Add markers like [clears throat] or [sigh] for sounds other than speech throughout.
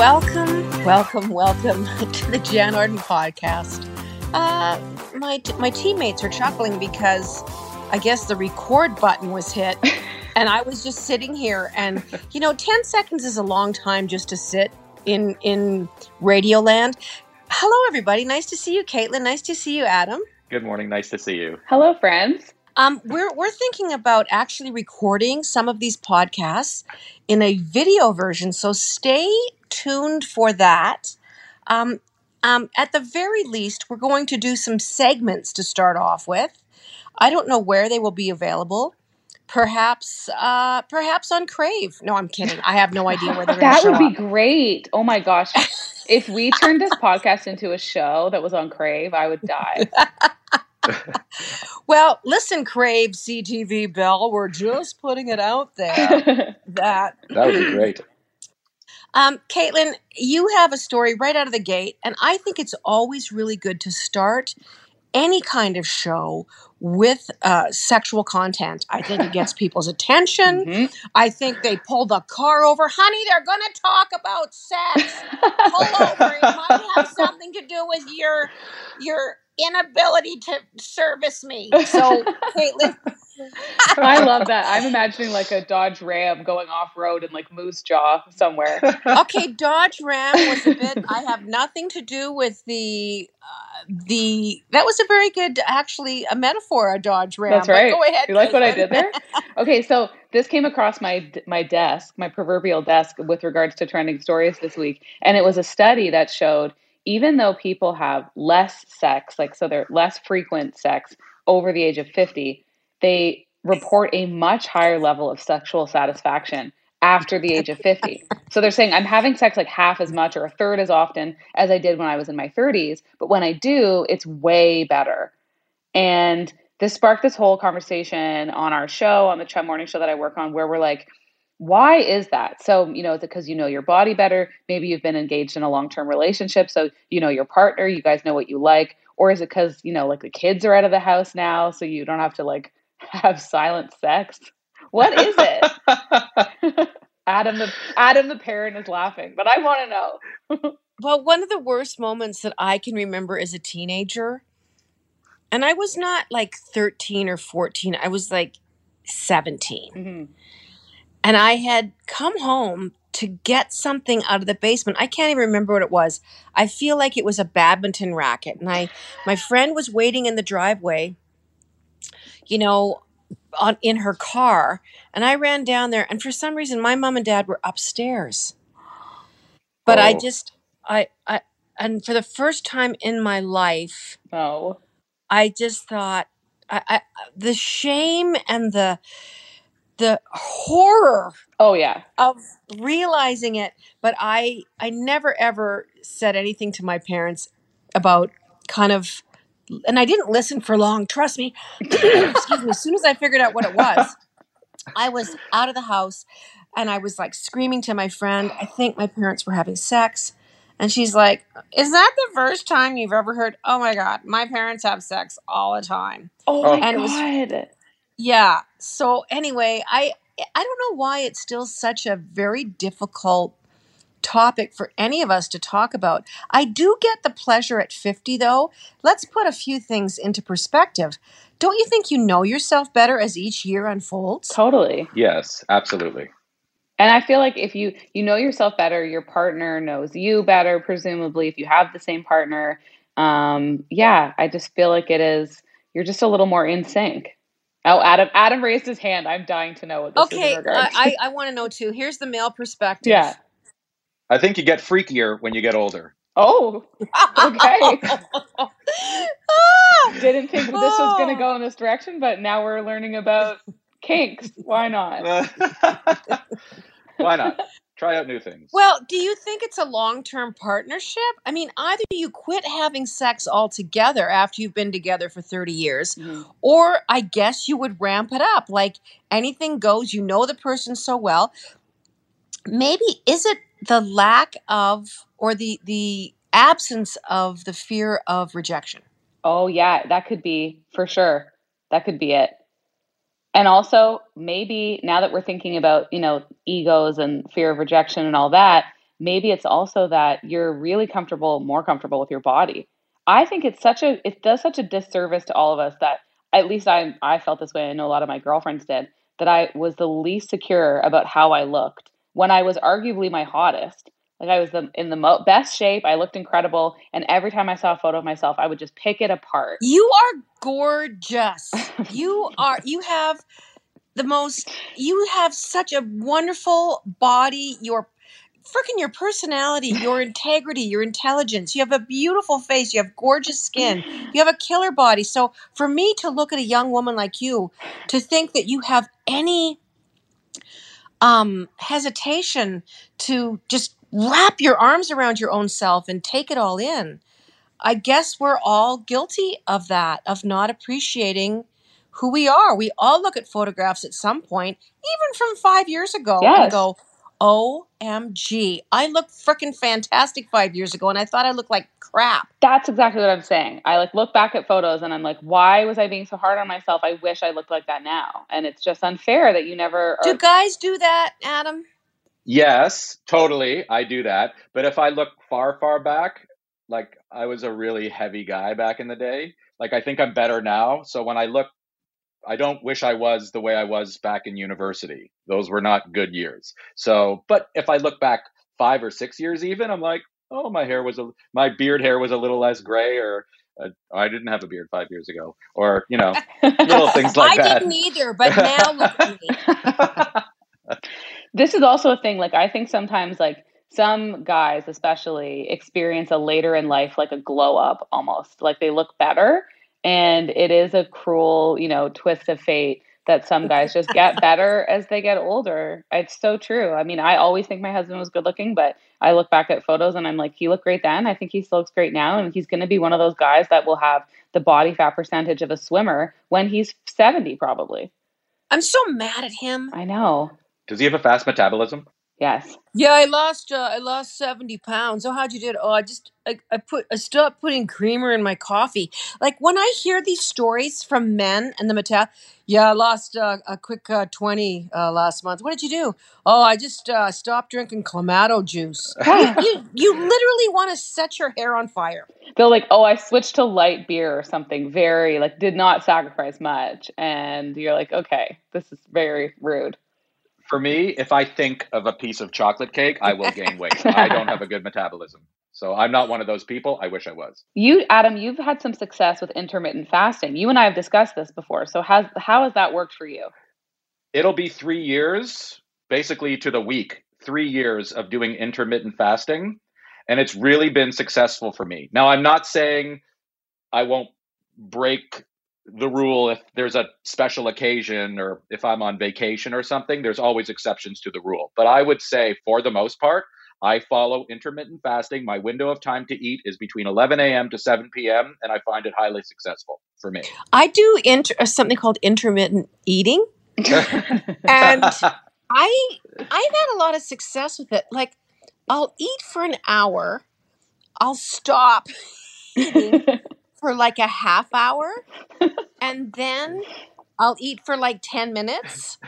Welcome, welcome, welcome [laughs] to the Jann Arden podcast. Uh, my my teammates are chuckling because I guess the record button was hit, [laughs] and I was just sitting here, and you know, ten seconds is a long time just to sit in in Radio Land. Hello, everybody. Nice to see you, Caitlin. Nice to see you, Adam. Good morning. Nice to see you. Hello, friends. Um, we're we're thinking about actually recording some of these podcasts in a video version, so stay tuned for that. Um, um, at the very least, we're going to do some segments to start off with. I don't know where they will be available. Perhaps, uh, perhaps on Crave. No, I'm kidding. I have no idea where they're going [laughs] That show would be up. great. Oh my gosh. [laughs] if we turned this podcast into a show that was on Crave, I would die. [laughs] Well, listen, Crave CTV Bell, we're just putting it out there that That would be great. Um, Caitlin, you have a story right out of the gate, and I think it's always really good to start any kind of show with uh, sexual content. I think it gets [laughs] people's attention. Mhm. I think they pull the car over. Honey, they're going to talk about sex. Pull over. It might have [laughs] something to do with your your inability to service me. [laughs] So, Caitlin, I love that. I'm imagining like a Dodge Ram going off road in like Moose Jaw somewhere. okay, Dodge Ram was a bit. I have nothing to do with the uh, the. That was a very good, actually, a metaphor. A Dodge Ram. That's but right. Go ahead. You like what I did there? [laughs] Okay, so this came across my my desk, my proverbial desk, with regards to trending stories this week, and it was a study that showed even though people have less sex, like so they're less frequent sex over the age of fifty, they report a much higher level of sexual satisfaction after the age of [laughs] 50. so they're saying I'm having sex like half as much or a third as often as I did when I was in my 30s, but when I do, it's way better. And this sparked this whole conversation on our show, on the Chum Morning Show that I work on, where we're like, why is that? So, you know, is it because you know your body better? Maybe you've been engaged in a long term relationship, so you know your partner, you guys know what you like. Or is it because, you know, like the kids are out of the house now, so you don't have to like have silent sex? What is it? [laughs] Adam the Adam the parent is laughing, but I want to know. [laughs] Well, one of the worst moments that I can remember as a teenager, and I was not like 13 or 14, I was like 17. Mhm. And I had come home to get something out of the basement. I can't even remember what it was. I feel like it was a badminton racket. And I my friend was waiting in the driveway, you know, on in her car, and I ran down there and for some reason my mom and dad were upstairs. But I Oh. just I I and for the first time in my life, Oh. I just thought I, I the shame and the the horror Oh yeah. of realizing it but i i never ever said anything to my parents about kind of and i didn't listen for long trust me [clears throat] excuse me as soon as i figured out what it was i was out of the house and i was like screaming to my friend i think my parents were having sex and she's like is that the first time you've ever heard oh my god my parents have sex all the time Oh, Oh. my And it was- god. yeah. So anyway, I I don't know why it's still such a very difficult topic for any of us to talk about. I do get the pleasure at 50 though. Let's put a few things into perspective. Don't you think you know yourself better as each year unfolds? Totally. Yes, absolutely. And I feel like if you you know yourself better, your partner knows you better, presumably if you have the same partner. Um, yeah, I just feel like it is you're just a little more in sync. Oh, Adam Adam raised his hand. I'm dying to know what this is Okay, I. I, I want to know too. Here's the male perspective. Yeah. I think you get freakier when you get older. oh, Okay. [laughs] Ah! didn't think this was going to go in this direction, but now we're learning about kinks. Why not? [laughs] Why not? Try out new things. Well, do you think it's a long term partnership? I mean, either you quit having sex altogether after you've been together for 30 years, Mhm. or I guess you would ramp it up. Like anything goes, you know the person so well. Maybe is it the lack of or the the absence of the fear of rejection? Oh yeah, that could be for sure. That could be it. And also, maybe now that we're thinking about, you know, egos and fear of rejection and all that, maybe it's also that you're really comfortable, more comfortable with your body. I think it's such a it does such a disservice to all of us that at least I I felt this way. I know a lot of my girlfriends did that I was the least secure about how I looked when I was arguably my hottest. Like I was the, in the mo- best shape. I looked incredible, and every time I saw a photo of myself, I would just pick it apart. You are gorgeous. [laughs] you are. You have the most. You have such a wonderful body. Your freaking your personality, your [laughs] integrity, your intelligence. You have a beautiful face. You have gorgeous skin. You have a killer body. So for me to look at a young woman like you, to think that you have any um, hesitation to just wrap your arms around your own self and take it all in. I guess we're all guilty of that, of not appreciating who we are. We all look at photographs at some point, even from five years ago, and go, OMG, I looked freaking fantastic five years ago, and I thought I looked like crap. That's exactly what I'm saying. I like look back at photos and I'm like, why was I being so hard on myself? I wish I looked like that now. And it's just unfair that you never Do guys do that, Adam? Yes, totally. I do that. But if I look far, far back, like I was a really heavy guy back in the day. Like I think I'm better now. So when I look, I don't wish I was the way I was back in university. Those were not good years. So, but if I look back five or six years even, I'm like, oh, my hair was a, my beard hair was a little less gray, or uh, I didn't have a beard five years ago, or you know, [laughs] little things like I that. I didn't either, but now look at me. [laughs] this is also a thing like i think sometimes like some guys especially experience a later in life like a glow up almost like they look better and it is a cruel you know twist of fate that some guys just get better as they get older. It's so true. I mean i always think my husband was good looking but i look back at photos and i'm like he looked great then. I think he still looks great now. And he's going to be one of those guys that will have the body fat percentage of a swimmer when he's 70 probably. I'm so mad at him. i know. Does he have a fast metabolism? Yes Yeah, I lost. Uh, I lost seventy pounds. Oh, how'd you do it? Oh, I just I, I put I stopped putting creamer in my coffee. Like when I hear these stories from men and the metal. Yeah, I lost uh, a quick uh, twenty uh, last month. What did you do? Oh, I just uh, stopped drinking clamato juice. [laughs] You you, you literally want to set your hair on fire. they'll like, oh, I switched to light beer or something very like did not sacrifice much, and you're like, okay, this is very rude. For me, if I think of a piece of chocolate cake, I will gain weight. [laughs] I don't have a good metabolism. So I'm not one of those people. I wish I was. You, Adam, you've had some success with intermittent fasting. You and I have discussed this before. So has how has that worked for you? It'll be three years, basically to the week, three years of doing intermittent fasting. And it's really been successful for me. Now, I'm not saying I won't break the rule if there's a special occasion or if I'm on vacation or something. There's always exceptions to the rule. But I would say, for the most part, I follow intermittent fasting. My window of time to eat is between 11 a.m. to 7 p.m., and I find it highly successful for me. I do inter- uh, something called intermittent eating. [laughs] And I I've had a lot of success with it. Like I'll eat for an hour, I'll stop [laughs] eating for like a half hour, [laughs] and then I'll eat for like 10 minutes.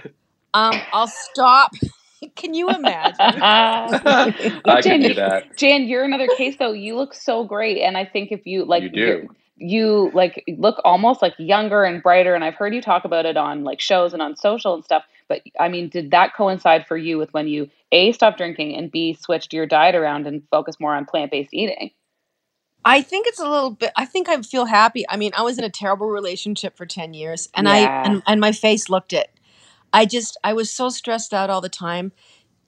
Um, I'll stop. [laughs] Can you imagine? [laughs] I can do you- that. Jann, you're another case though. You look so great, and I think if you like, You do. you're- you like look almost like younger and brighter. And I've heard you talk about it on like shows and on social and stuff. But I mean, did that coincide for you with when you a stopped drinking and b switched your diet around and focused more on plant based eating? I think it's a little bit. I think I feel happy. I mean, I was in a terrible relationship for ten years, and Yeah. I and, and my face looked it. I just I was so stressed out all the time.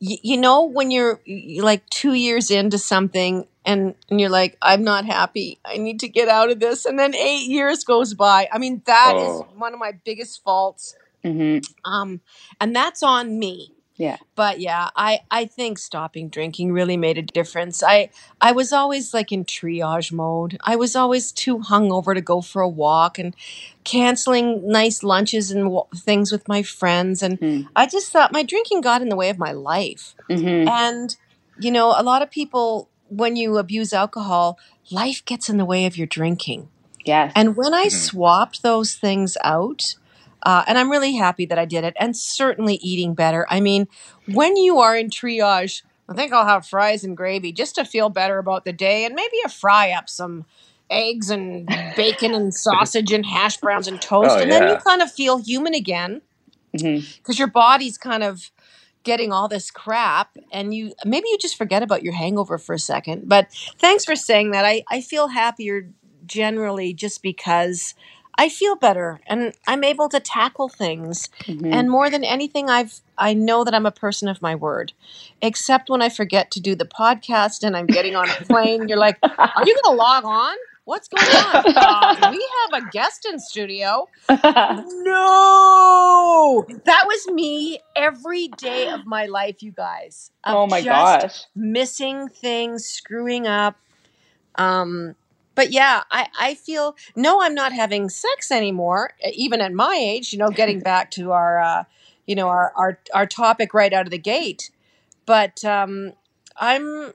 Y- you know when you're, you're like two years into something, and and you're like, I'm not happy. I need to get out of this, and then eight years goes by. I mean, that is Oh. one of my biggest faults. hmm Um, and that's on me Yeah. but yeah i i think stopping drinking really made a difference i i was always like in triage mode i was always too hungover to go for a walk and canceling nice lunches and w- things with my friends and Hmm. i just thought my drinking got in the way of my life hmm and you know a lot of people when you abuse alcohol life gets in the way of your drinking Yes. and when I Mhm. swapped those things out, uh, and I'm really happy that I did it, and certainly eating better. I mean, when you are in triage I think I'll have fries and gravy just to feel better about the day and maybe a fry up some eggs and bacon and [laughs] sausage and hash browns and toast. Oh, and then you kind of feel human again because your body's kind of getting all this crap and you maybe you just forget about your hangover for a second but thanks for saying that i, I feel happier generally just because i feel better and i'm able to tackle things Mhm. and more than anything i've i know that i'm a person of my word except when i forget to do the podcast and i'm getting on a [laughs] plane you're like are you going to log on what's going on uh, we have a guest in studio [laughs] no, that was me every day of my life, you guys. Of oh my just gosh. missing things, screwing up. Um, but yeah, I, I feel no, I'm not having sex anymore, even at my age. You know, getting [laughs] back to our, uh, you know, our, our our topic right out of the gate. But um, I'm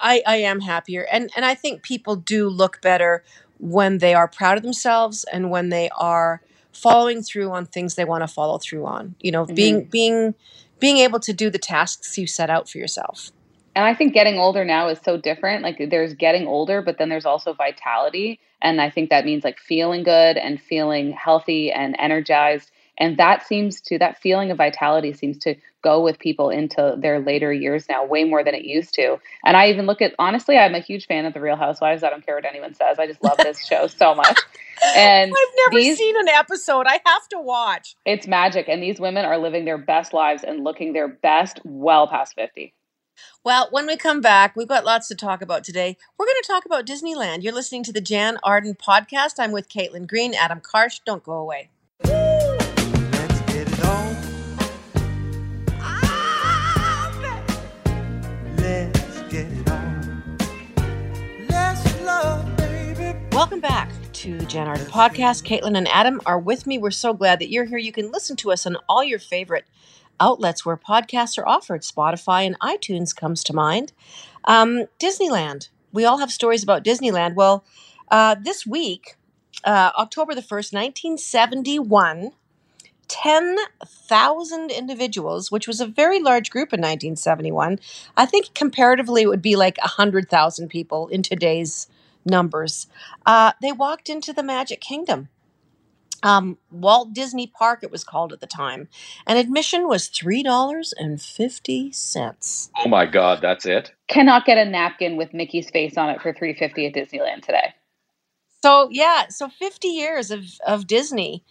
I, I am happier, and and I think people do look better when they are proud of themselves and when they are following through on things they want to follow through on. You know, being being being able to do the tasks you set out for yourself. And I think getting older now is so different. Like there's getting older, but then there's also vitality. And I think that means like feeling good and feeling healthy and energized. And that seems to, that feeling of vitality seems to go with people into their later years now, way more than it used to. And I even look at, honestly, I'm a huge fan of The Real Housewives. I don't care what anyone says. I just love this show so much. [laughs] And I've never these- seen an episode. I have to watch. it's magic. And these women are living their best lives and looking their best well past 50. Well, when we come back, we've got lots to talk about today. We're going to talk about Disneyland. You're listening to the Jann Arden podcast. I'm with Caitlin Green, Adam Karsh. Don't go away. Let's get it on. Let's get it on. Let's love, baby. Welcome back to the Jann Arden podcast. Caitlin and Adam are with me. We're so glad that you're here. You can listen to us on all your favorite outlets where podcasts are offered. Spotify and iTunes comes to mind. Um, Disneyland. We all have stories about Disneyland. Well, uh, this week, uh, October the 1st, 1971, 10,000 individuals, which was a very large group in 1971. I think comparatively it would be like 100,000 people in today's numbers. Uh, they walked into the Magic Kingdom. Um, Walt Disney Park, it was called at the time. And admission was $3.50. Oh my God, that's it. Cannot get a napkin with Mickey's face on it for 350 at Disneyland today. So, yeah, so 50 years of, of Disney.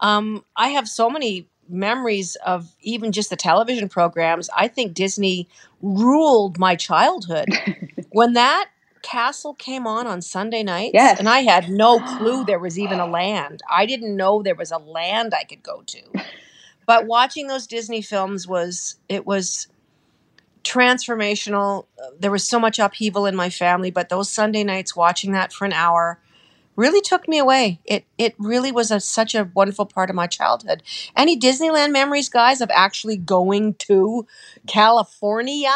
Um, I have so many memories of even just the television programs. I think Disney ruled my childhood. [laughs] when that castle came on on Sunday nights, Yes. and I had no clue there was even a [gasps] land. I didn't know there was a land I could go to. But watching those Disney films was it was transformational. There was so much upheaval in my family, but those Sunday nights watching that for an hour really took me away. It it really was a, such a wonderful part of my childhood. Any Disneyland memories, guys, of actually going to California?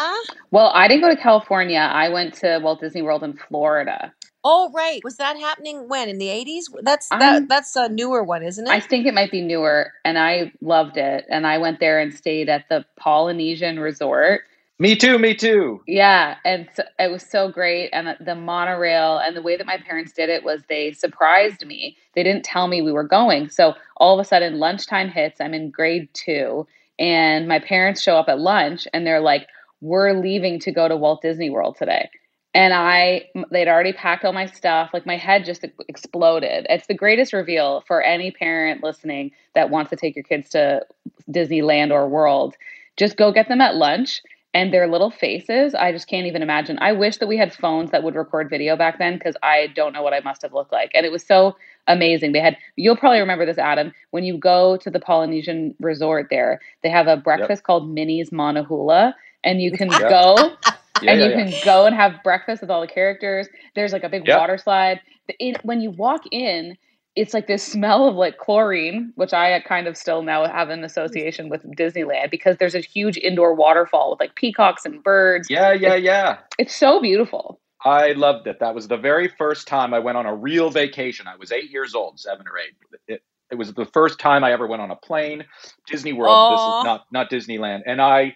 Well, I didn't go to California. I went to Walt Disney World in Florida. Oh, right. Was that happening when in the eighties? That's that. Um, that's a newer one, isn't it? I think it might be newer, and I loved it. And I went there and stayed at the Polynesian Resort. Me too, me too. Yeah, and so, it was so great. And the- monorail and the way that my parents did it was they surprised me. They didn't tell me we were going. So all of a sudden, lunchtime hits. I'm in grade two, and my parents show up at lunch, and they're like, "We're leaving to go to Walt Disney World today." And I, they'd already packed all my stuff. Like my head just exploded. It's the greatest reveal for any parent listening that wants to take your kids to Disneyland or World. Just go get them at lunch and their little faces i just can't even imagine i wish that we had phones that would record video back then because i don't know what i must have looked like and it was so amazing they had you'll probably remember this adam when you go to the polynesian resort there they have a breakfast called minnie's Menehune and you can Yep. go [laughs] Yeah, and yeah, you yeah. can go and have breakfast with all the characters there's like a big Yep. water slide it, when you walk in it's like this smell of like chlorine, which I kind of still now have an association with Disneyland because there's a huge indoor waterfall with like peacocks and birds. Yeah, yeah, yeah. It's so beautiful. I loved it. That was the very first time I went on a real vacation. I was eight years old, seven or eight. It, it was the first time I ever went on a plane. Disney World. This is not not Disneyland. And I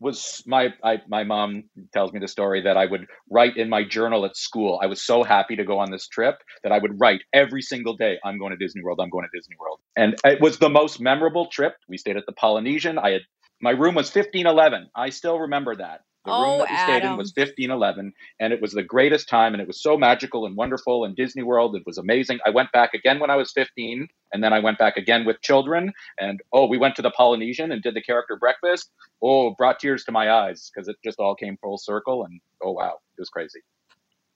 was my I, my mom tells me the story that I would write in my journal at school. I was so happy to go on this trip that I would write every single day, "I'm going to Disney World. I'm going to Disney World," and it was the most memorable trip. We stayed at the Polynesian. I had my room was 1511. I still remember that. The room Oh, that we stayed in was 1511, and it was the greatest time, and it was so magical and wonderful. And Disney World, it was amazing. I went back again when I was 15, and then I went back again with children. And oh, we went to the Polynesian and did the character breakfast. Oh, brought tears to my eyes because it just all came full circle. And oh wow, it was crazy.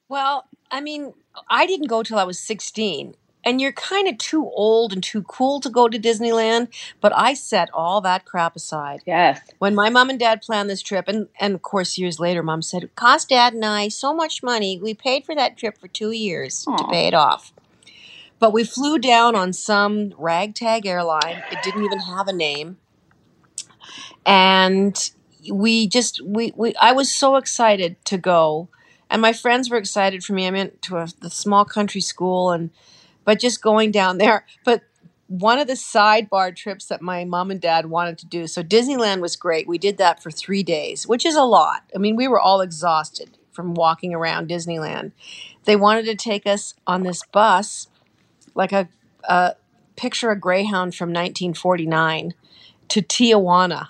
Well, I mean, I didn't go till I was 16. And you're kind of too old and too cool to go to Disneyland, but I set all that crap aside. Yes. When my mom and dad planned this trip, and, and of course, years later, mom said, it cost dad and I so much money. We paid for that trip for two years to pay it off. But we flew down on some ragtag airline. It didn't even have a name. And we just, we, we, I was so excited to go. And my friends were excited for me. I went to a the small country school and, but just going down there. But one of the sidebar trips that my mom and dad wanted to do. So Disneyland was great. We did that for three days, which is a lot. I mean, we were all exhausted from walking around Disneyland. They wanted to take us on this bus, like a, a picture a Greyhound from 1949 to Tijuana.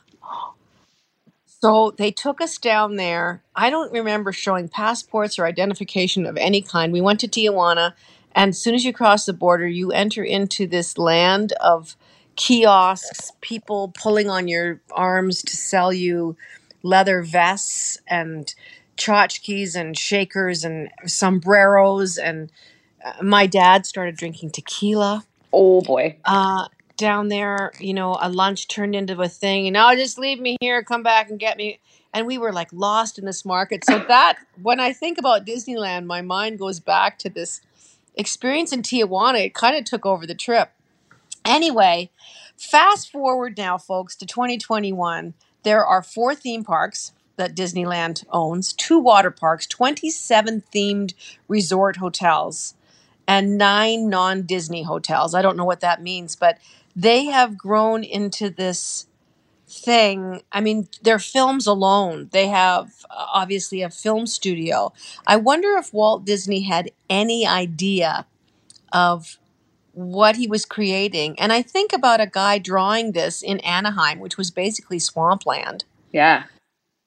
So they took us down there. I don't remember showing passports or identification of any kind. We went to Tijuana, and as soon as you cross the border, you enter into this land of kiosks, people pulling on your arms to sell you leather vests and tchotchkes and shakers and sombreros. And uh, my dad started drinking tequila Oh boy. uh, down there, you know, a lunch turned into a thing, and oh, just leave me here, come back and get me. And we were like lost in this market. So that when I think about Disneyland, my mind goes back to this experience in Tijuana. It kind of took over the trip. Anyway, fast forward now, folks, to 2021. There are four theme parks that Disneyland owns, two water parks, 27 themed resort hotels and nine non Disney hotels. I don't know what that means, but they have grown into this thing. I mean, their films alone, they have uh, obviously a film studio. I wonder if Walt Disney had any idea of what he was creating. And I think about a guy drawing this in Anaheim, which was basically swampland Yeah.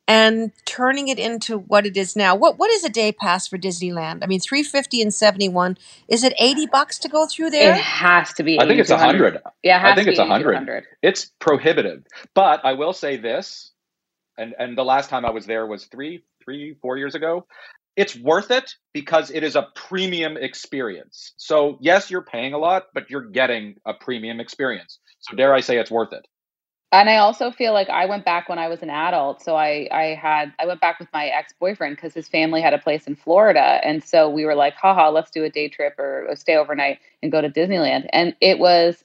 And turning it into what it is now. What what is a day pass for Disneyland? I mean, three fifty and seventy one. Is it eighty bucks to go through there? It has to be. I think it's a 100. Yeah, it has I think to it's a hundred. 100. It's prohibitive. But I will say this, and and the last time I was there was three, three, four years ago. It's worth it because it is a premium experience. So yes, you're paying a lot, but you're getting a premium experience. So dare I say it's worth it? And I also feel like I went back when I was an adult. So I, I had I went back with my ex boyfriend because his family had a place in Florida, and so we were like, haha, let's do a day trip or, or stay overnight and go to Disneyland. And it was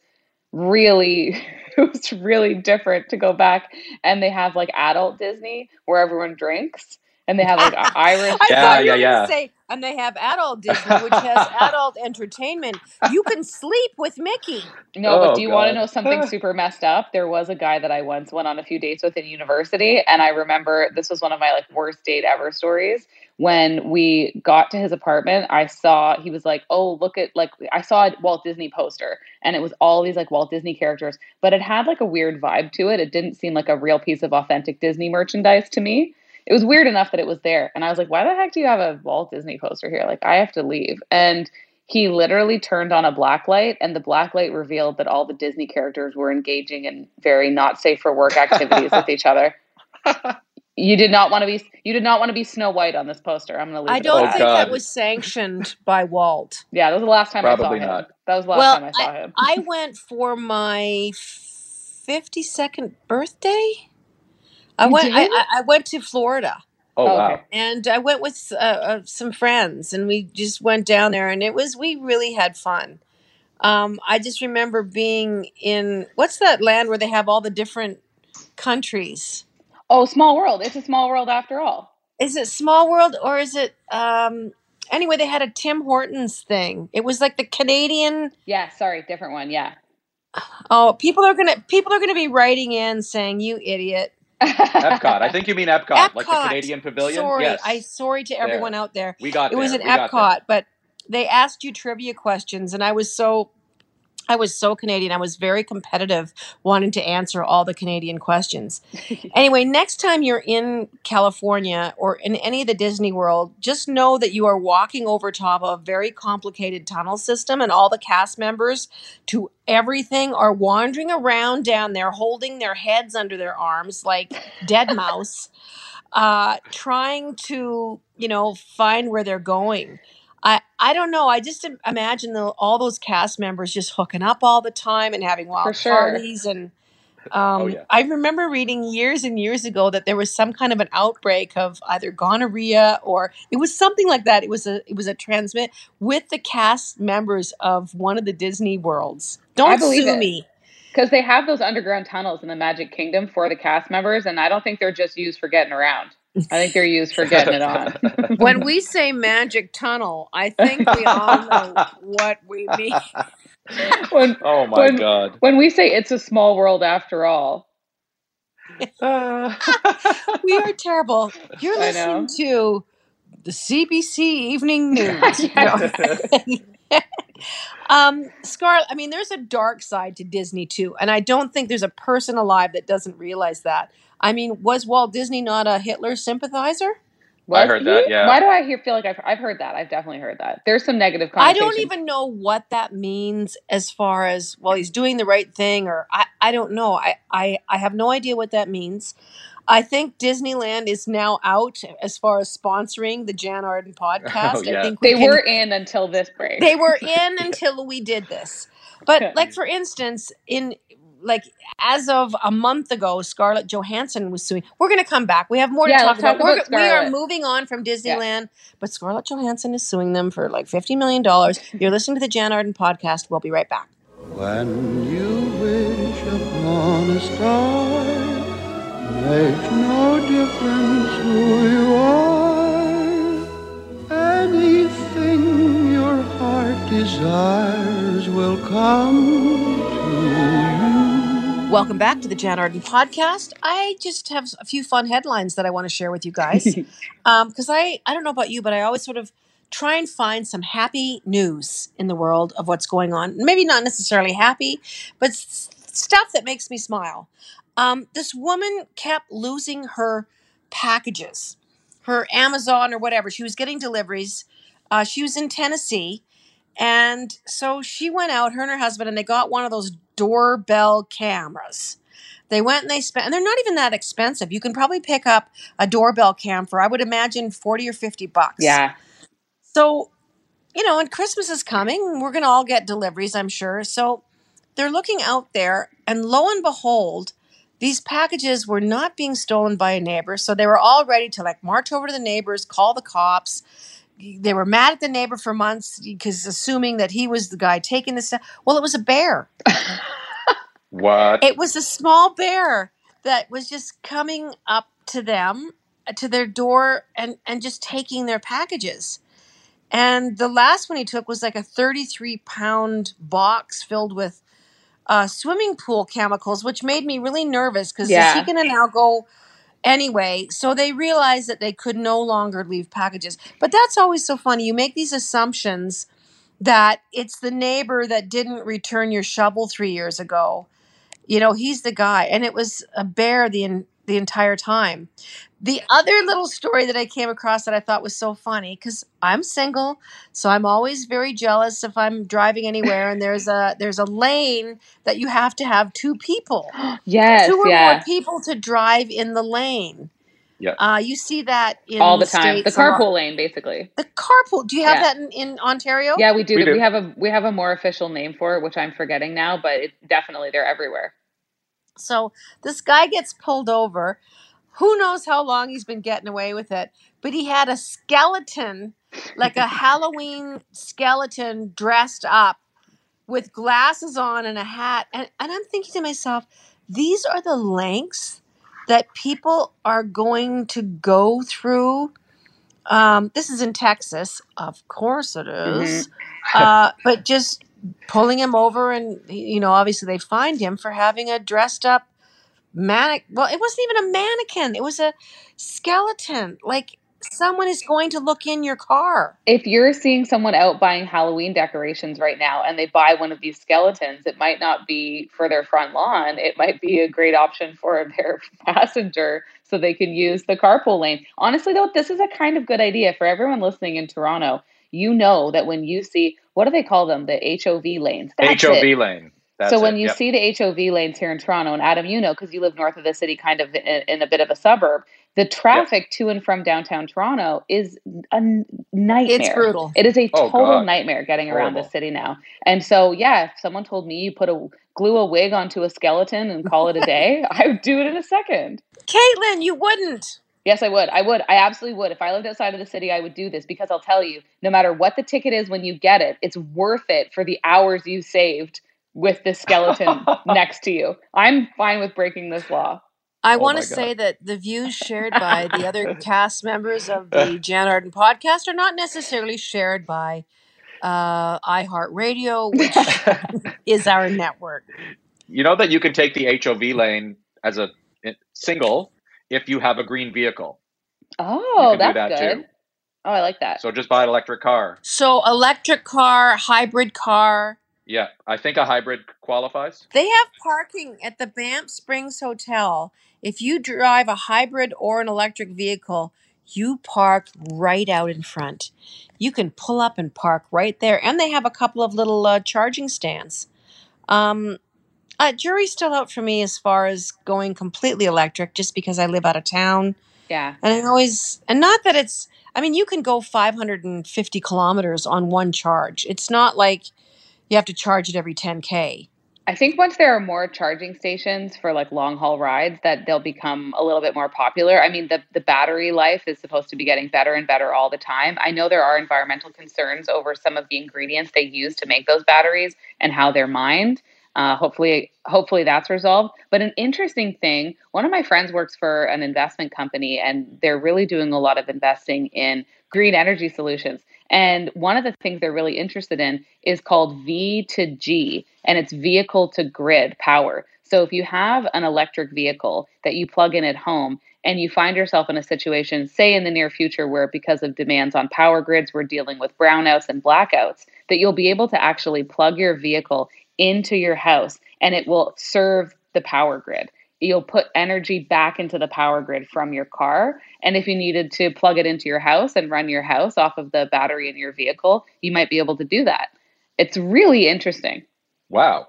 really [laughs] it was really different to go back and they have like adult Disney where everyone drinks and they have like [laughs] Irish. I Yeah, thought you yeah, yeah. say, and they have adult Disney, which has [laughs] adult entertainment. You can sleep with Mickey. No, but Oh, do you want to know something [laughs] super messed up? There was a guy that I once went on a few dates with in university, and I remember this was one of my like worst date ever stories. When we got to his apartment, I saw he was like, "Oh, look at like I saw a Walt Disney poster, and it was all these like Walt Disney characters, but it had like a weird vibe to it. It didn't seem like a real piece of authentic Disney merchandise to me. It was weird enough that it was there, and I was like, "Why the heck do you have a Walt Disney poster here? Like, I have to leave." And he literally turned on a black light and the black light revealed that all the disney characters were engaging in very not safe for work activities with each other [laughs] you did not want to be you did not want to be snow white on this poster i'm gonna leave I it don't Oh, that. think that was sanctioned by Walt. yeah that was the last time i saw Probably him not. that was the last Well, time i saw him I went for my fifty second birthday. I You went. I. I I went to Florida. Oh Oh, wow. and I went with uh, uh, some friends, and we just went down there, and it was we really had fun. Um, I just remember being in what's that land where they have all the different countries? oh small world it's a small world after all Is it Small World or is it? Um, anyway, they had a Tim Hortons thing. It was like the Canadian. yeah sorry different one yeah Oh, people are gonna people are gonna be writing in saying you idiot. Epcot. I think you mean Epcot, like the Canadian Pavilion. Sorry, yes, I sorry to everyone There. out there. we got It was an We. Epcot, but they asked you trivia questions, and I was so I was so Canadian. I was very competitive, wanting to answer all the Canadian questions. [laughs] Anyway, next time you're in California or in any of the Disney World, just know that you are walking over top of a very complicated tunnel system, and all the cast members to everything are wandering around down there, holding their heads under their arms like dead [laughs] mouse, uh, trying to, you know, find where they're going. I, I don't know. I just imagine the, all those cast members just hooking up all the time and having wild sure. parties and um, Oh, yeah. I remember reading years and years ago that there was some kind of an outbreak of either gonorrhea or it was something like that. It was a it was a transmit with the cast members of one of the Disney worlds. Don't believe sue it. me. Because they have those underground tunnels in the Magic Kingdom for the cast members, and I don't think they're just used for getting around. I think they're used for getting it on. [laughs] When we say magic tunnel, I think we all know what we mean. [laughs] when oh my when god. when we say it's a small world after all, [laughs] We are terrible. You're listening to the CBC Evening News. No. um, Scarlett, I mean, there's a dark side to Disney too, and I don't think there's a person alive that doesn't realize that. I mean, was Walt Disney not a Hitler sympathizer? I heard he? that, yeah. Why do I hear feel like I've, I've heard that? I've definitely heard that. There's some negative I don't even know what that means as far as well, he's doing the right thing, or I, I don't know. I, I, I have no idea what that means. I think Disneyland is now out as far as sponsoring the Jann Arden [laughs] oh, podcast. Oh, yeah. I think we They can- were in until this break. they were in [laughs] until we did this. But [laughs] like for instance, in like as of a month ago, Scarlett Johansson was suing. We're going to come back. We have more to talk about. talk We're, about we are moving on from Disneyland, but Scarlett Johansson is suing them for like fifty million dollars. You're listening to the Jann Arden podcast. We'll be right back. When you wish upon a star, makes no difference who you are. Anything your heart desires will come to you. Welcome back to the Jann Arden podcast. I just have a few fun headlines that I want to share with you guys. [laughs] because I I don't know about you, but I always sort of try and find some happy news in the world of what's going on. Maybe not necessarily happy, but s- stuff that makes me smile. Um, this woman kept losing her packages, her Amazon or whatever. She was getting deliveries. Uh, she was in Tennessee. And so she went out, her and her husband, and they got one of those doorbell cameras. They went and they spent, and they're not even that expensive. You can probably pick up a doorbell cam for, I would imagine, 40 or 50 bucks. yeah. So, you know, and Christmas is coming. We're going to all get deliveries, I'm sure. So they're looking out there, and lo and behold, these packages were not being stolen by a neighbor. So they were all ready to like march over to the neighbors, call the cops. They were mad at the neighbor for months because assuming that he was the guy taking the stuff. Well, it was a bear. [laughs] What? It was a small bear that was just coming up to them, uh, to their door, and and just taking their packages. And the last one he took was like a 33 pound box filled with uh, swimming pool chemicals, which made me really nervous because Yeah. is he going to now go anyway? So they realized that they could no longer leave packages. But that's always so funny. You make these assumptions that it's the neighbor that didn't return your shovel three years ago. You know, he's the guy, and it was a bear the the entire time. The other little story that I came across that I thought was so funny because I'm single, so I'm always very jealous if I'm driving anywhere and there's a there's a lane that you have to have two people, [gasps] Yes. two or yeah. more people to drive in the lane. Yeah. Uh, you see that in All the time. The States a lot. carpool lane, basically. The carpool. Do you have Yeah. that in, in Ontario? Yeah, we do. We We, have a we have a more official name for it, which I'm forgetting now, but it, definitely they're everywhere. So this guy gets pulled over. Who knows how long he's been getting away with it? But he had a skeleton, like a Halloween skeleton dressed up with glasses on and a hat. And, and I'm thinking to myself, these are the lengths that people are going to go through. Um, this is in Texas. Of course it is. uh, but just pulling him over and you know obviously they find him for having a dressed up manic. Well, it wasn't even a mannequin. It was a skeleton. Like someone is going to look in your car. If you're seeing someone out buying Halloween decorations right now and they buy one of these skeletons, it might not be for their front lawn. It might be a great option for [laughs] their passenger so they can use the carpool lane. Honestly, though, this is a kind of good idea for everyone listening in Toronto. You know that when you see what do they call them? The HOV lanes. That's HOV it. lane. That's so when it, you yep. see the HOV lanes here in Toronto, and Adam, you know, because you live north of the city, kind of in, in, a bit of a suburb, the traffic yep. to and from downtown Toronto is a nightmare. It's brutal. It is a oh, total God. nightmare getting Horrible. around the city now. And so, yeah, if someone told me you put a glue a wig onto a skeleton and call it a day, [laughs] I would do it in a second. Caitlin, you wouldn't. Yes, I would. I would. I absolutely would. If I lived outside of the city, I would do this because I'll tell you, no matter what the ticket is when you get it, it's worth it for the hours you saved with the skeleton [laughs] next to you. I'm fine with breaking this law. I oh want to say that the views shared by the other [laughs] cast members of the [laughs] Jann Arden podcast are not necessarily shared by uh, iHeartRadio, which is our network. You know that you can take the HOV lane as a single if you have a green vehicle. Oh, that's that good. Too. Oh, I like that. So just buy an electric car. So electric car, hybrid car. Yeah, I think a hybrid qualifies. They have parking at the Banff Springs Hotel. If you drive a hybrid or an electric vehicle, you park right out in front. You can pull up and park right there, and they have a couple of little uh, charging stands. Um, uh, jury's still out for me as far as going completely electric, just because I live out of town. Yeah, and I always and not that it's. I mean, you can go 550 kilometers on one charge. It's not like you have to charge it every 10k. I think once there are more charging stations for like long haul rides, that they'll become a little bit more popular. I mean, the the battery life is supposed to be getting better and better all the time. I know there are environmental concerns over some of the ingredients they use to make those batteries and how they're mined. Uh, hopefully, hopefully that's resolved. But an interesting thing, one of my friends works for an investment company, and they're really doing a lot of investing in green energy solutions. And one of the things they're really interested in is called V to G, and it's vehicle to grid power. So if you have an electric vehicle that you plug in at home and you find yourself in a situation, say in the near future, where because of demands on power grids, we're dealing with brownouts and blackouts, that you'll be able to actually plug your vehicle into your house and it will serve the power grid you'll put energy back into the power grid from your car. And if you needed to plug it into your house and run your house off of the battery in your vehicle, you might be able to do that. It's really interesting. Wow.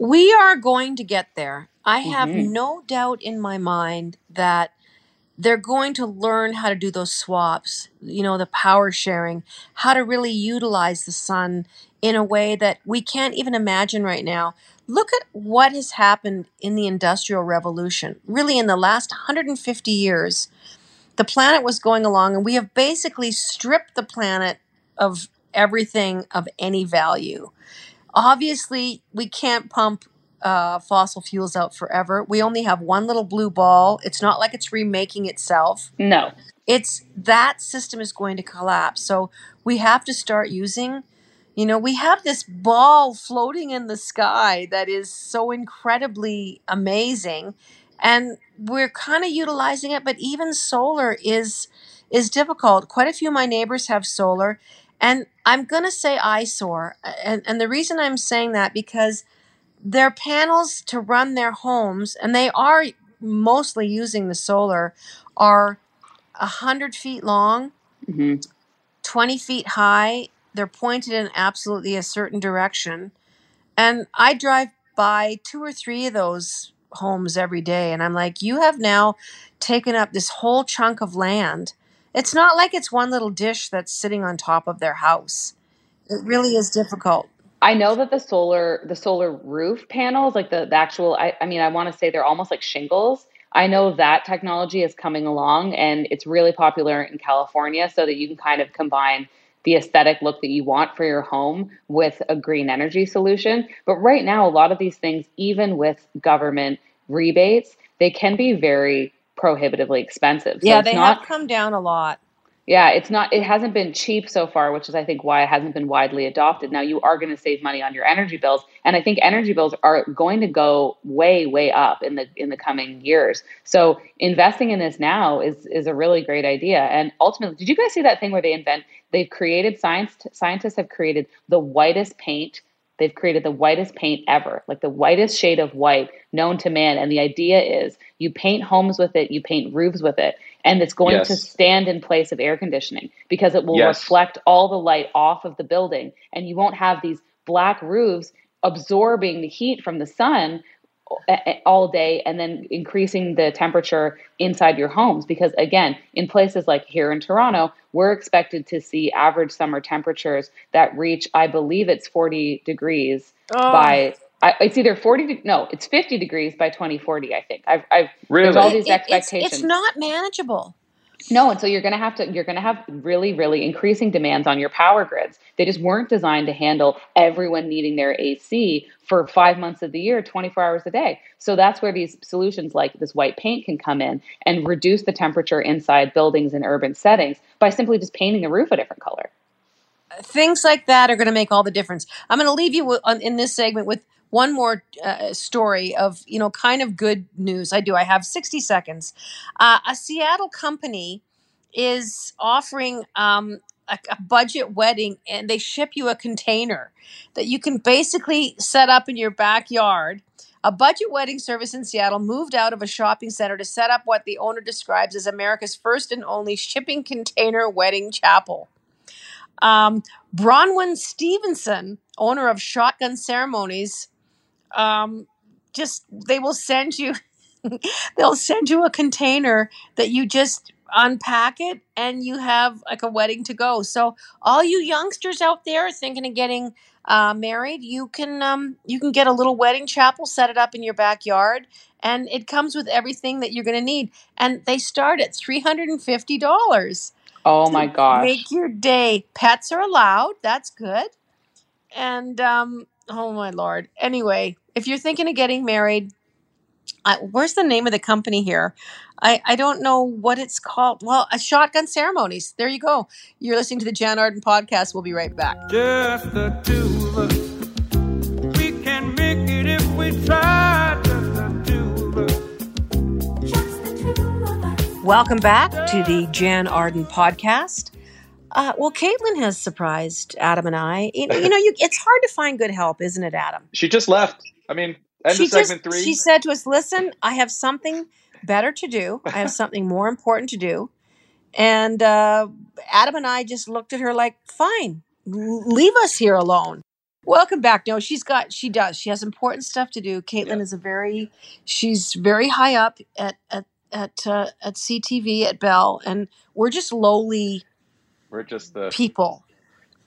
We are going to get there. I have mm-hmm. no doubt in my mind that they're going to learn how to do those swaps, you know, the power sharing, how to really utilize the sun in a way that we can't even imagine right now. Look at what has happened in the Industrial Revolution. Really, in the last 150 years, the planet was going along, and we have basically stripped the planet of everything of any value. Obviously, we can't pump uh, fossil fuels out forever. We only have one little blue ball. It's not like it's remaking itself. No. It's that system is going to collapse. So we have to start using you know, we have this ball floating in the sky that is so incredibly amazing and we're kind of utilizing it, but even solar is is difficult. Quite a few of my neighbors have solar and I'm going to say eyesore. And, and the reason I'm saying that because their panels to run their homes, and they are mostly using the solar, are 100 feet long, mm-hmm. 20 feet high, they're pointed in absolutely a certain direction. And I drive by two or three of those homes every day. And I'm like, you have now taken up this whole chunk of land. It's not like it's one little dish that's sitting on top of their house. It really is difficult. I know that the solar the solar roof panels, like the, the actual I, I mean I want to say they're almost like shingles. I know that technology is coming along and it's really popular in California so that you can kind of combine the aesthetic look that you want for your home with a green energy solution. But right now, a lot of these things, even with government rebates, they can be very prohibitively expensive. So yeah, they not, have come down a lot. Yeah, it's not it hasn't been cheap so far, which is I think why it hasn't been widely adopted. Now you are going to save money on your energy bills, and I think energy bills are going to go way way up in the in the coming years. So investing in this now is is a really great idea. And ultimately, did you guys see that thing where they invent they've created science scientists have created the whitest paint They've created the whitest paint ever, like the whitest shade of white known to man. And the idea is you paint homes with it, you paint roofs with it, and it's going yes. to stand in place of air conditioning because it will yes. reflect all the light off of the building. And you won't have these black roofs absorbing the heat from the sun all day and then increasing the temperature inside your homes because again in places like here in toronto we're expected to see average summer temperatures that reach i believe it's 40 degrees oh. by I, it's either 40 no it's 50 degrees by 2040 i think i've, I've really? there's all these it, expectations it's, it's not manageable no, and so you're going to have to you're going to have really really increasing demands on your power grids. They just weren't designed to handle everyone needing their AC for 5 months of the year, 24 hours a day. So that's where these solutions like this white paint can come in and reduce the temperature inside buildings in urban settings by simply just painting the roof a different color. Things like that are going to make all the difference. I'm going to leave you in this segment with one more uh, story of you know kind of good news. I do. I have 60 seconds. Uh, a seattle company is offering um, a, a, budget wedding and they ship you a container that you can basically set up in your backyard. A budget wedding service in seattle moved out of a shopping center to set up what the owner describes as america's first and only shipping container wedding chapel. Um, bronwyn stevenson owner of shotgun ceremonies um, just they will send you [laughs] they'll send you a container that you just unpack it and you have like a wedding to go. So all you youngsters out there thinking of getting uh, married you can um, you can get a little wedding chapel set it up in your backyard and it comes with everything that you're going to need. And they start at $350 oh my gosh. make your day. Pets are allowed that's good. And um, oh my lord. Anyway, if you're thinking of getting married, uh, where's the name of the company here? I, I don't know what it's called. Well, a shotgun ceremonies. There you go. You're listening to the Jann Arden podcast. We'll be right back. Just the two of us. We can make it if we try. Just the two of us. Just the two of us. Welcome back to the Jann Arden podcast. Uh, well, Caitlin has surprised Adam and I. You, you know, you, it's hard to find good help, isn't it, Adam? She just left. I mean, end she of segment just, three. She said to us, "Listen, I have something better to do. I have [laughs] something more important to do." And uh, Adam and I just looked at her like, "Fine, leave us here alone." Welcome back. No, she's got. She does. She has important stuff to do. Caitlin yeah. is a very. She's very high up at at at uh, at CTV at Bell, and we're just lowly we're just the people.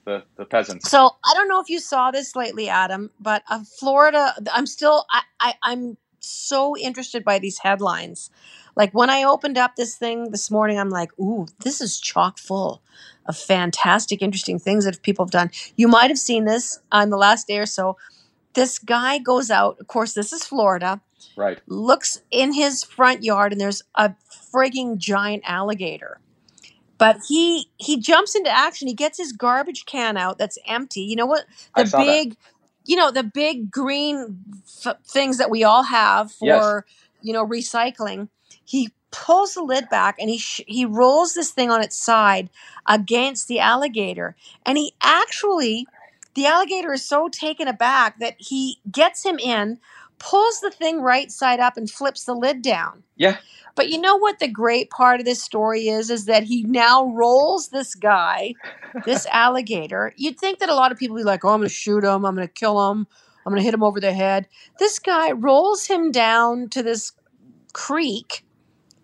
The, the peasants. So I don't know if you saw this lately, Adam, but uh, Florida. I'm still. I, I I'm so interested by these headlines. Like when I opened up this thing this morning, I'm like, ooh, this is chock full of fantastic, interesting things that people have done. You might have seen this on the last day or so. This guy goes out, of course, this is Florida. Right. Looks in his front yard and there's a frigging giant alligator but he he jumps into action. He gets his garbage can out that's empty. You know what? The big, that. you know, the big green f- things that we all have for yes. you know recycling. He pulls the lid back and he sh- he rolls this thing on its side against the alligator, and he actually the alligator is so taken aback that he gets him in, pulls the thing right side up, and flips the lid down. Yeah. But you know what the great part of this story is is that he now rolls this guy, this [laughs] alligator. You'd think that a lot of people would be like, "Oh, I'm going to shoot him. I'm going to kill him. I'm going to hit him over the head." This guy rolls him down to this creek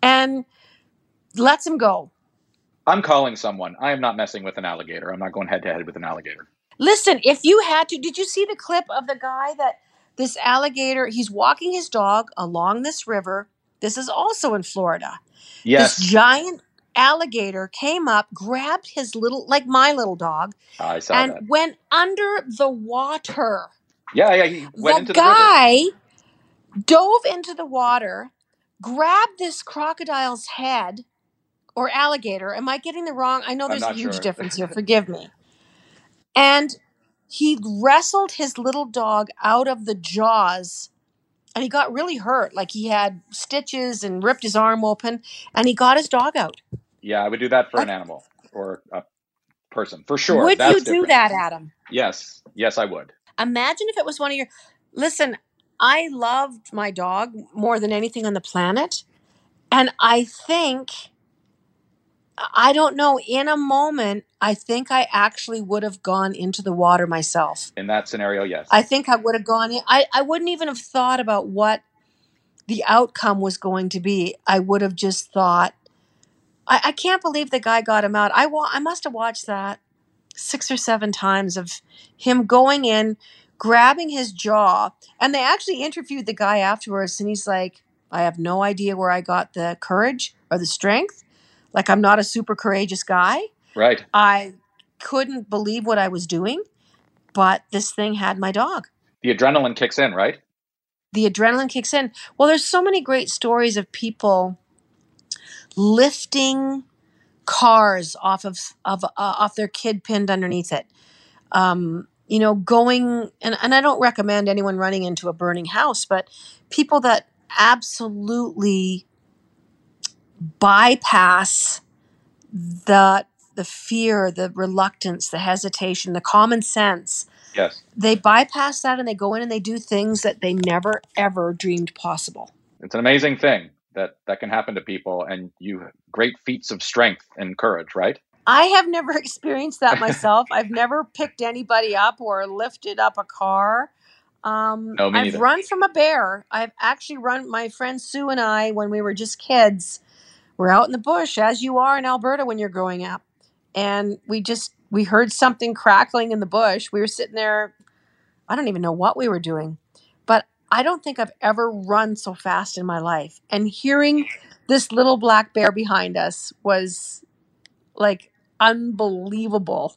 and lets him go. I'm calling someone. I am not messing with an alligator. I'm not going head to head with an alligator. Listen, if you had to, did you see the clip of the guy that this alligator, he's walking his dog along this river this is also in Florida. Yes. This giant alligator came up, grabbed his little, like my little dog, I saw and that. went under the water. Yeah, yeah. He went the into guy the dove into the water, grabbed this crocodile's head or alligator. Am I getting the wrong? I know there's a huge sure. difference here. Forgive me. And he wrestled his little dog out of the jaws and he got really hurt. Like he had stitches and ripped his arm open and he got his dog out. Yeah, I would do that for an animal or a person for sure. would you do different. that, Adam? Yes, yes, I would. Imagine if it was one of your. Listen, I loved my dog more than anything on the planet. And I think, I don't know, in a moment, I think I actually would have gone into the water myself. In that scenario, yes. I think I would have gone in. I, I wouldn't even have thought about what the outcome was going to be. I would have just thought, I, I can't believe the guy got him out. I, wa- I must have watched that six or seven times of him going in, grabbing his jaw. And they actually interviewed the guy afterwards, and he's like, I have no idea where I got the courage or the strength. Like, I'm not a super courageous guy. right. I couldn't believe what I was doing, but this thing had my dog. The adrenaline kicks in, right? The adrenaline kicks in. Well, there's so many great stories of people lifting cars off of of uh, off their kid pinned underneath it. Um, you know, going and, and I don't recommend anyone running into a burning house, but people that absolutely bypass the the fear, the reluctance, the hesitation, the common sense. Yes. They bypass that and they go in and they do things that they never ever dreamed possible. It's an amazing thing that that can happen to people and you great feats of strength and courage, right? I have never [laughs] experienced that myself. I've never picked anybody up or lifted up a car. Um, No, I've run from a bear. I've actually run. My friend Sue and I, when we were just kids, we're out in the bush, as you are in Alberta when you're growing up, and we just we heard something crackling in the bush. We were sitting there. I don't even know what we were doing, but I don't think I've ever run so fast in my life. And hearing this little black bear behind us was like unbelievable.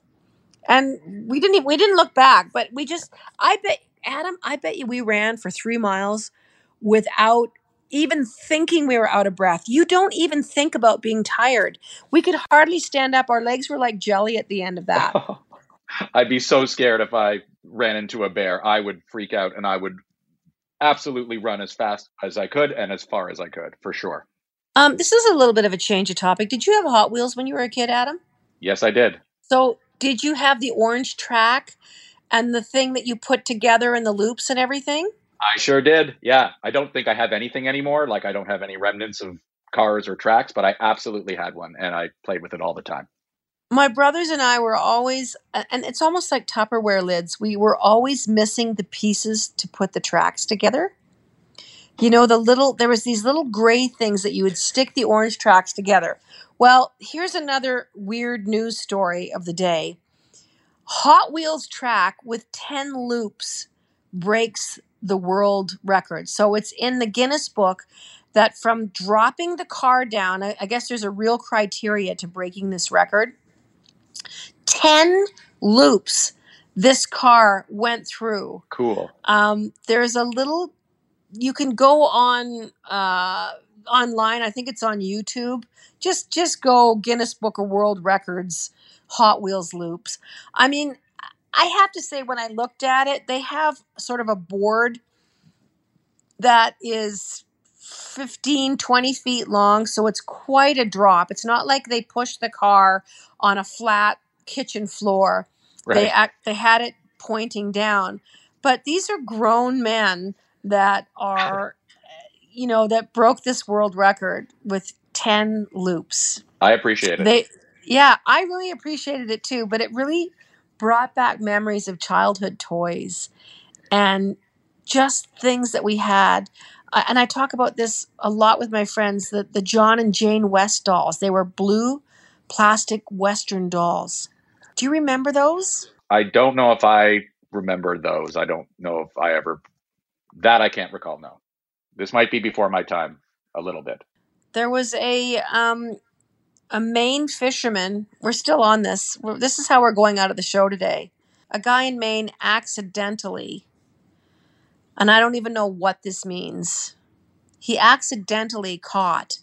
And we didn't even, we didn't look back, but we just I bet Adam, I bet you we ran for 3 miles without even thinking we were out of breath. You don't even think about being tired. We could hardly stand up. Our legs were like jelly at the end of that. [laughs] I'd be so scared if I ran into a bear. I would freak out and I would absolutely run as fast as I could and as far as I could, for sure. Um, this is a little bit of a change of topic. Did you have Hot Wheels when you were a kid, Adam? Yes, I did. So, did you have the orange track and the thing that you put together and the loops and everything? I sure did. Yeah. I don't think I have anything anymore. Like I don't have any remnants of cars or tracks, but I absolutely had one and I played with it all the time. My brothers and I were always, and it's almost like Tupperware lids, we were always missing the pieces to put the tracks together. You know, the little, there was these little gray things that you would stick the orange tracks together. Well, here's another weird news story of the day Hot Wheels track with 10 loops breaks the world record. So it's in the Guinness book that from dropping the car down, I, I guess there's a real criteria to breaking this record. 10 loops this car went through. Cool. Um, there's a little, you can go on uh, online. I think it's on YouTube. Just just go Guinness Book of World Records Hot Wheels loops. I mean, I have to say when I looked at it, they have sort of a board that is 15 20 feet long so it's quite a drop. It's not like they pushed the car on a flat kitchen floor. They act they had it pointing down. But these are grown men that are you know that broke this world record with 10 loops. I appreciate it. they yeah i really appreciated it too but it really brought back memories of childhood toys and just things that we had I- and i talk about this a lot with my friends the, the john and jane west dolls they were blue plastic western dolls do you remember those I don't know if I remember those. I don't know if I ever that I can't recall. No, this might be before my time a little bit. there was a um a Maine fisherman. We're still on this. We're, this is how we're going out of the show today. A guy in Maine accidentally, and I don't even know what this means. He accidentally caught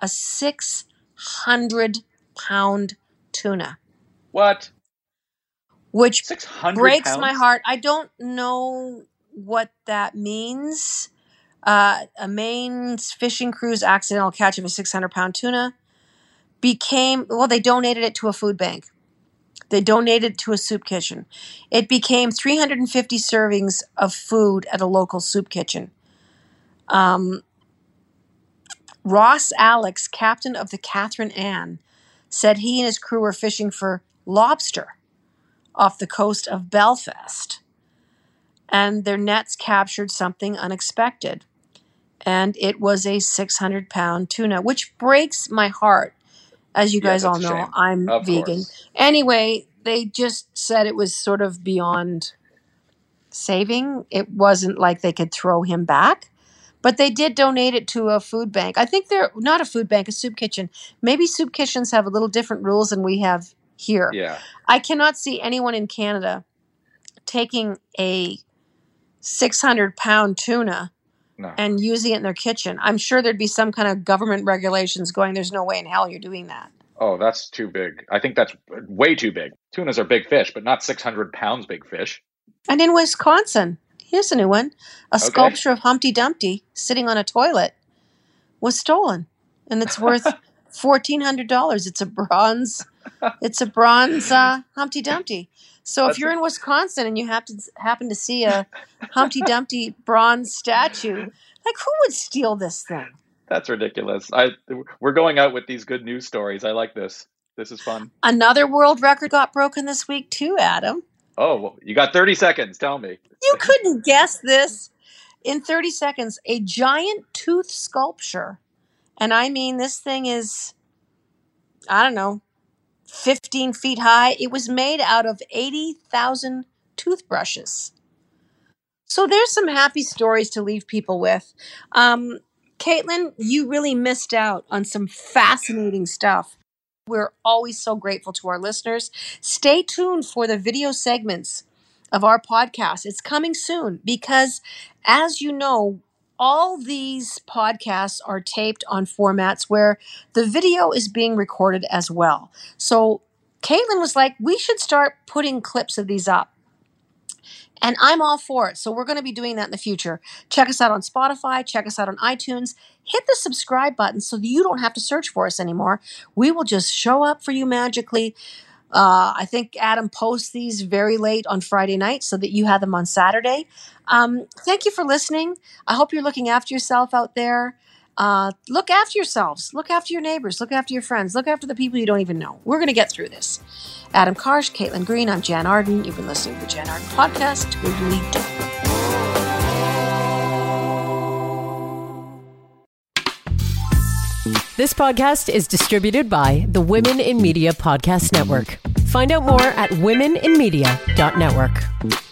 a 600 pound tuna, What? which 600 breaks pounds? my heart. I don't know what that means. Uh, a Maine's fishing crew's accidental catch of a 600 pound tuna became, well, they donated it to a food bank. They donated it to a soup kitchen. It became 350 servings of food at a local soup kitchen. Um, Ross Alex, captain of the Catherine Ann, said he and his crew were fishing for lobster off the coast of Belfast. And their nets captured something unexpected. And it was a 600 pound tuna, which breaks my heart. As you Yes, guys all know. I'm Of vegan. course. Anyway, they just said it was sort of beyond saving. It wasn't like they could throw him back, but they did donate it to a food bank. I think they're not a food bank, a soup kitchen. Maybe soup kitchens have a little different rules than we have here. Yeah. I cannot see anyone in Canada taking a 600 pound tuna No. and using it in their kitchen. I'm sure there'd be some kind of government regulations going, there's no way in hell you're doing that. Oh, that's too big. I think that's way too big. Tunas are big fish, but not 600 pounds big fish. And in Wisconsin, here's a new one a Okay. sculpture of Humpty Dumpty sitting on a toilet was stolen, and it's worth [laughs] $1,400. It's a bronze. It's a bronze uh, Humpty Dumpty. So if That's- you're in Wisconsin and you have to happen to see a Humpty Dumpty bronze statue, like who would steal this thing? That's ridiculous. I we're going out with these good news stories. I like this. This is fun. Another world record got broken this week too, Adam. Oh, you got 30 seconds. Tell me. You couldn't guess this. In 30 seconds, a giant tooth sculpture. And I mean, this thing is, I don't know, 15 feet high. It was made out of 80,000 toothbrushes. So there's some happy stories to leave people with. Um, Caitlin, you really missed out on some fascinating stuff. We're always so grateful to our listeners. Stay tuned for the video segments of our podcast. It's coming soon because, as you know, all these podcasts are taped on formats where the video is being recorded as well. So Caitlin was like, we should start putting clips of these up. And I'm all for it. So we're going to be doing that in the future. Check us out on Spotify, check us out on iTunes. Hit the subscribe button so that you don't have to search for us anymore. We will just show up for you magically. Uh, I think Adam posts these very late on Friday night so that you have them on Saturday. Um, thank you for listening. I hope you're looking after yourself out there. Uh, look after yourselves. Look after your neighbors. Look after your friends. Look after the people you don't even know. We're going to get through this. Adam Karsh, Caitlin Green, I'm Jann Arden. You've been listening to the Jann Arden Podcast. Do. This podcast is distributed by the Women in Media Podcast Network. Find out more at womeninmedia.network.